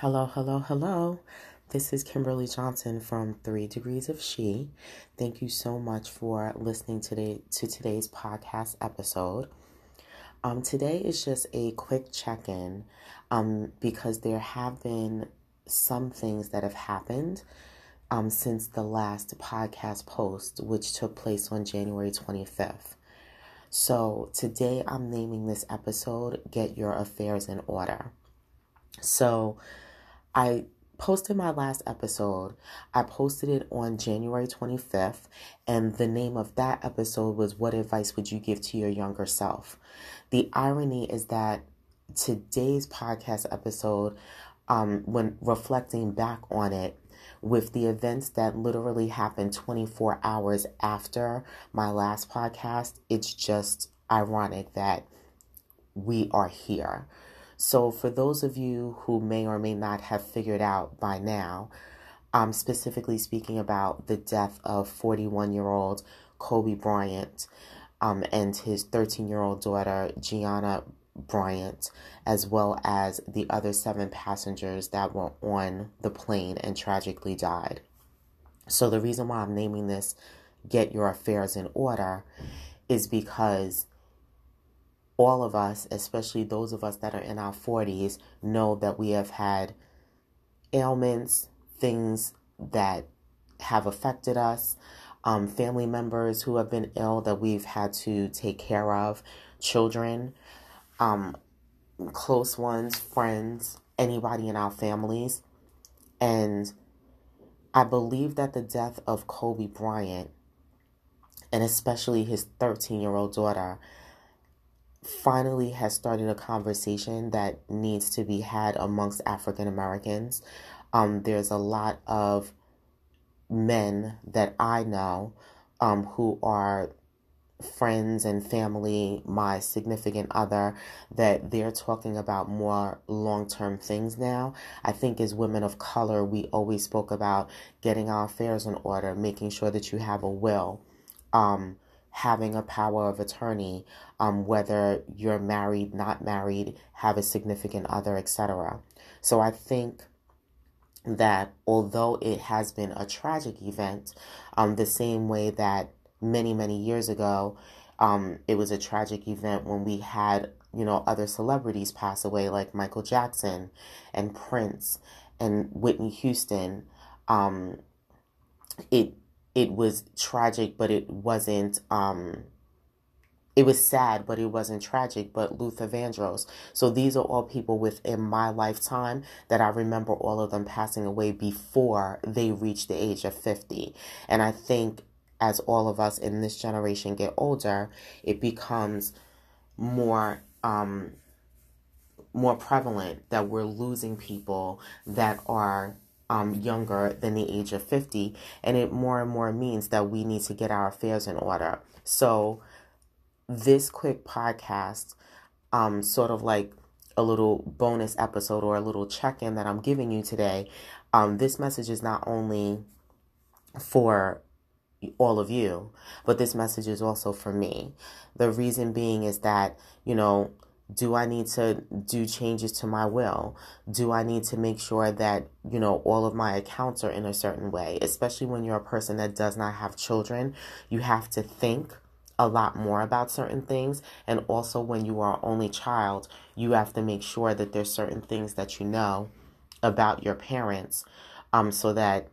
Hello, hello, hello. This is Kimberly Johnson from Three Degrees of She. Thank you so much for listening today to today's podcast episode. Um, today is just a quick check-in um, because there have been some things that have happened um, since the last podcast post, which took place on January 25th. So today I'm naming this episode Get Your Affairs in Order. So I posted my last episode. I posted it on January 25th, and the name of that episode was What Advice Would You Give to Your Younger Self? The irony is that today's podcast episode, um, when reflecting back on it, with the events that literally happened 24 hours after my last podcast, it's just ironic that we are here. So, for those of you who may or may not have figured out by now, I'm specifically speaking about the death of 41 year old Kobe Bryant um, and his 13 year old daughter, Gianna Bryant, as well as the other seven passengers that were on the plane and tragically died. So, the reason why I'm naming this Get Your Affairs in Order is because all of us, especially those of us that are in our 40s, know that we have had ailments, things that have affected us, um, family members who have been ill that we've had to take care of, children, um, close ones, friends, anybody in our families. And I believe that the death of Kobe Bryant, and especially his 13 year old daughter, finally has started a conversation that needs to be had amongst African Americans. Um, there's a lot of men that I know um, who are friends and family, my significant other, that they're talking about more long term things now. I think as women of color, we always spoke about getting our affairs in order, making sure that you have a will. Um, having a power of attorney, um, whether you're married, not married, have a significant other, etc. So I think that although it has been a tragic event, um, the same way that many, many years ago, um, it was a tragic event when we had, you know, other celebrities pass away, like Michael Jackson and Prince and Whitney Houston. Um, it it was tragic, but it wasn't. Um, it was sad, but it wasn't tragic. But Luther Vandross. So these are all people within my lifetime that I remember all of them passing away before they reached the age of 50. And I think as all of us in this generation get older, it becomes more um, more prevalent that we're losing people that are um, younger than the age of 50. And it more and more means that we need to get our affairs in order. So, this quick podcast, um, sort of like a little bonus episode or a little check in that I'm giving you today, um, this message is not only for all of you, but this message is also for me. The reason being is that, you know, do I need to do changes to my will? Do I need to make sure that, you know, all of my accounts are in a certain way? Especially when you're a person that does not have children, you have to think a lot more about certain things. And also when you are only child, you have to make sure that there's certain things that you know about your parents um, so that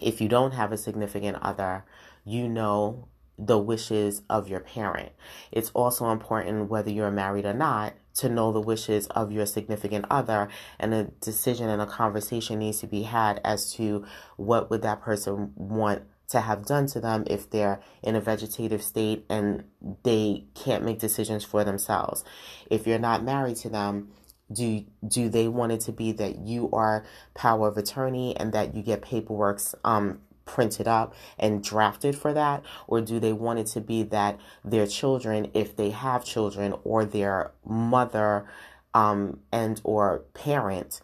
if you don't have a significant other, you know the wishes of your parent. It's also important, whether you're married or not, to know the wishes of your significant other and a decision and a conversation needs to be had as to what would that person want to have done to them if they're in a vegetative state and they can't make decisions for themselves. If you're not married to them, do do they want it to be that you are power of attorney and that you get paperwork um printed up and drafted for that? Or do they want it to be that their children, if they have children, or their mother um, and or parent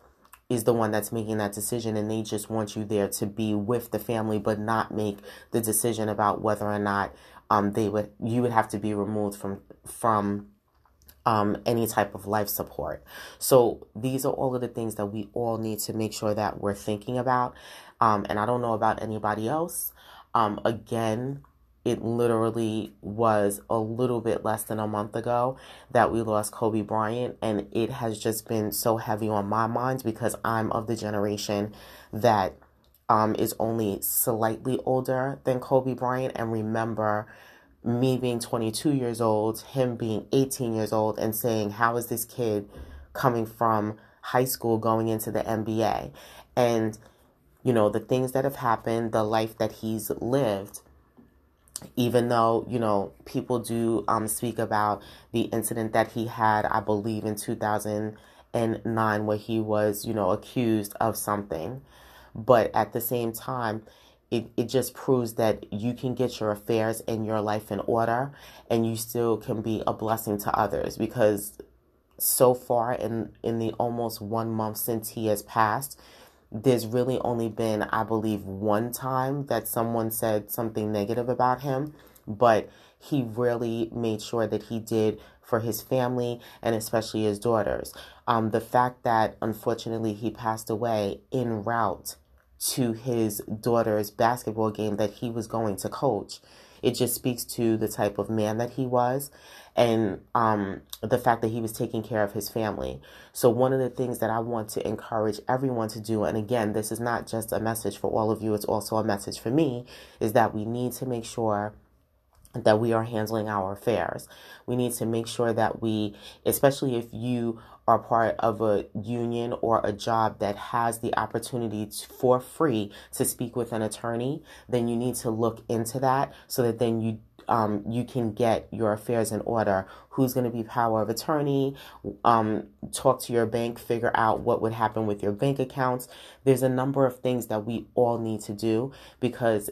is the one that's making that decision and they just want you there to be with the family but not make the decision about whether or not um, they would you would have to be removed from from um, any type of life support. So these are all of the things that we all need to make sure that we're thinking about. Um, and I don't know about anybody else. Um, again, it literally was a little bit less than a month ago that we lost Kobe Bryant, and it has just been so heavy on my mind because I'm of the generation that um, is only slightly older than Kobe Bryant and remember me being 22 years old, him being 18 years old, and saying, How is this kid coming from high school going into the NBA? And, you know, the things that have happened, the life that he's lived, even though, you know, people do um, speak about the incident that he had, I believe, in 2009, where he was, you know, accused of something. But at the same time, it, it just proves that you can get your affairs and your life in order and you still can be a blessing to others. Because so far in in the almost one month since he has passed there's really only been i believe one time that someone said something negative about him. But he really made sure that he did for his family and especially his daughters. Um, the fact that unfortunately he passed away en route to his daughter's basketball game that he was going to coach. It just speaks to the type of man that he was and um, the fact that he was taking care of his family. So, one of the things that I want to encourage everyone to do, and again, this is not just a message for all of you, it's also a message for me, is that we need to make sure that we are handling our affairs. We need to make sure that we, especially if you are part of a union or a job that has the opportunity to, for free to speak with an attorney, then you need to look into that so that then you um, you can get your affairs in order. Who's going to be power of attorney? Um, talk to your bank, figure out what would happen with your bank accounts. There's a number of things that we all need to do because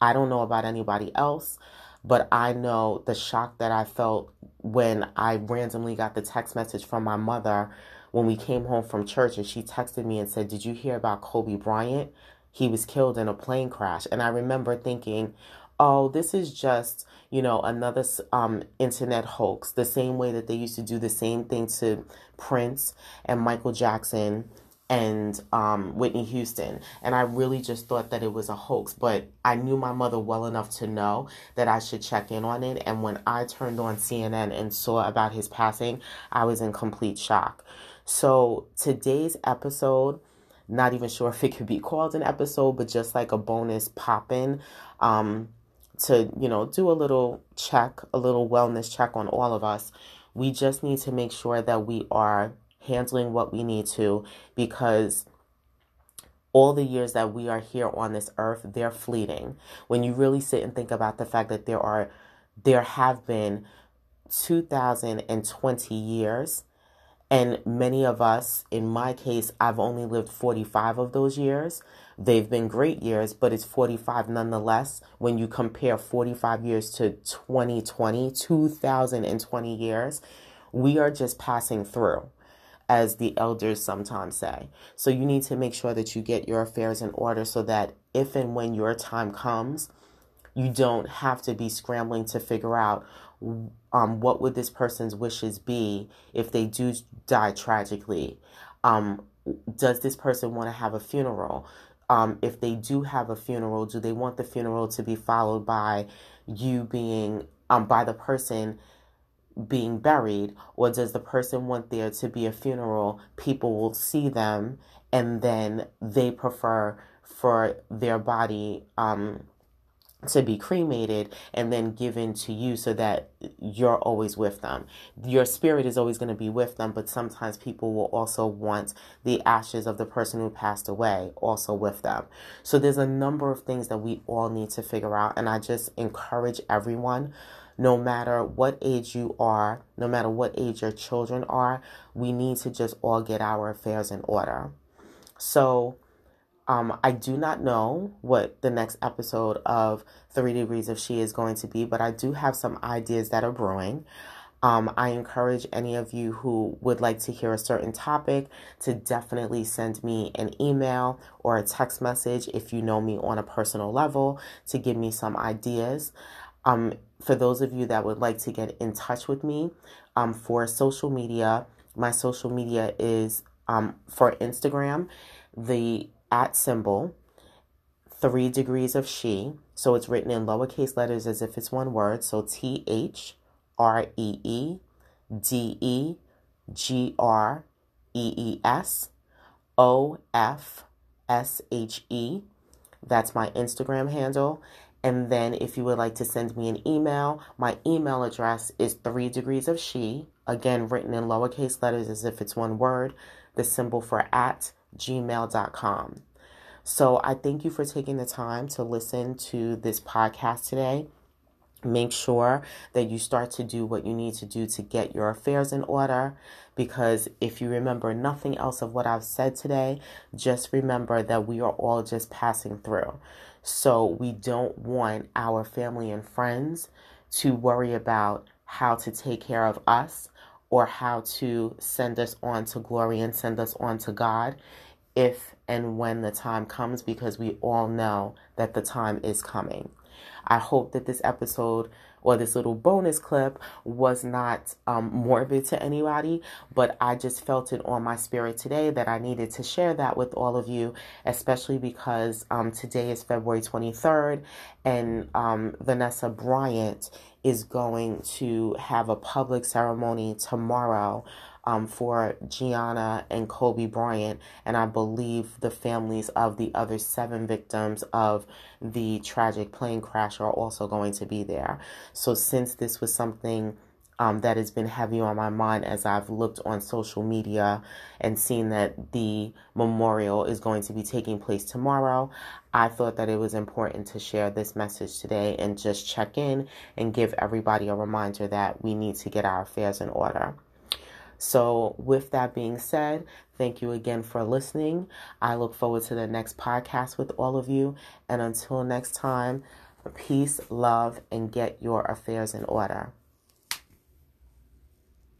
I don't know about anybody else, but I know the shock that I felt when I randomly got the text message from my mother when we came home from church and she texted me and said, Did you hear about Kobe Bryant? He was killed in a plane crash. And I remember thinking, Oh, this is just, you know, another um, internet hoax, the same way that they used to do the same thing to Prince and Michael Jackson and um, Whitney Houston. And I really just thought that it was a hoax. But I knew my mother well enough to know that I should check in on it. And when I turned on CNN and saw about his passing, I was in complete shock. So today's episode, not even sure if it could be called an episode, but just like a bonus pop in. Um, to you know do a little check a little wellness check on all of us we just need to make sure that we are handling what we need to because all the years that we are here on this earth they're fleeting. When you really sit and think about the fact that there are there have been 2020 years and many of us in my case I've only lived 45 of those years. They've been great years but it's 45 nonetheless. When you compare 45 years to 2020 2020 years we are just passing through as the elders sometimes say. So you need to make sure that you get your affairs in order so that if and when your time comes, you don't have to be scrambling to figure out um, what would this person's wishes be if they do die tragically. Um, does this person want to have a funeral? Um, if they do have a funeral, do they want the funeral to be followed by you being um, by the person being buried, or does the person want there to be a funeral? People will see them, and then they prefer for their body um, to be cremated and then given to you so that you're always with them. Your spirit is always going to be with them, but sometimes people will also want the ashes of the person who passed away also with them. So there's a number of things that we all need to figure out, and I just encourage everyone no matter what age you are, no matter what age your children are, we need to just all get our affairs in order. So, um, I do not know what the next episode of Three Degrees of She is going to be, but I do have some ideas that are brewing. Um, I encourage any of you who would like to hear a certain topic to definitely send me an email or a text message if you know me on a personal level to give me some ideas. Um, for those of you that would like to get in touch with me, Um, for social media, my social media is um, for Instagram, the at symbol, three degrees of she. So it's written in lowercase letters as if it's one word. So T H R E E D E G R E E S O F S H E. That's my Instagram handle. And then if you would like to send me an email, my email address is three degrees of she, again written in lowercase letters as if it's one word, the symbol for at gmail.com. So I thank you for taking the time to listen to this podcast today. Make sure that you start to do what you need to do to get your affairs in order. Because if you remember nothing else of what I've said today, just remember that we are all just passing through. So we don't want our family and friends to worry about how to take care of us or how to send us on to glory and send us on to God if and when the time comes because we all know that the time is coming. I hope that this episode or this little bonus clip was not um, morbid to anybody, but I just felt it on my spirit today that I needed to share that with all of you, especially because um, today is February 23rd and um, Vanessa Bryant is going to have a public ceremony tomorrow um, for Gianna and Kobe Bryant, and I believe the families of the other seven victims of the tragic plane crash are also going to be there. So, since this was something um, that has been heavy on my mind as I've looked on social media and seen that the memorial is going to be taking place tomorrow. I thought that it was important to share this message today and just check in and give everybody a reminder that we need to get our affairs in order. So, with that being said, thank you again for listening. I look forward to the next podcast with all of you. And until next time, peace, love, and get your affairs in order.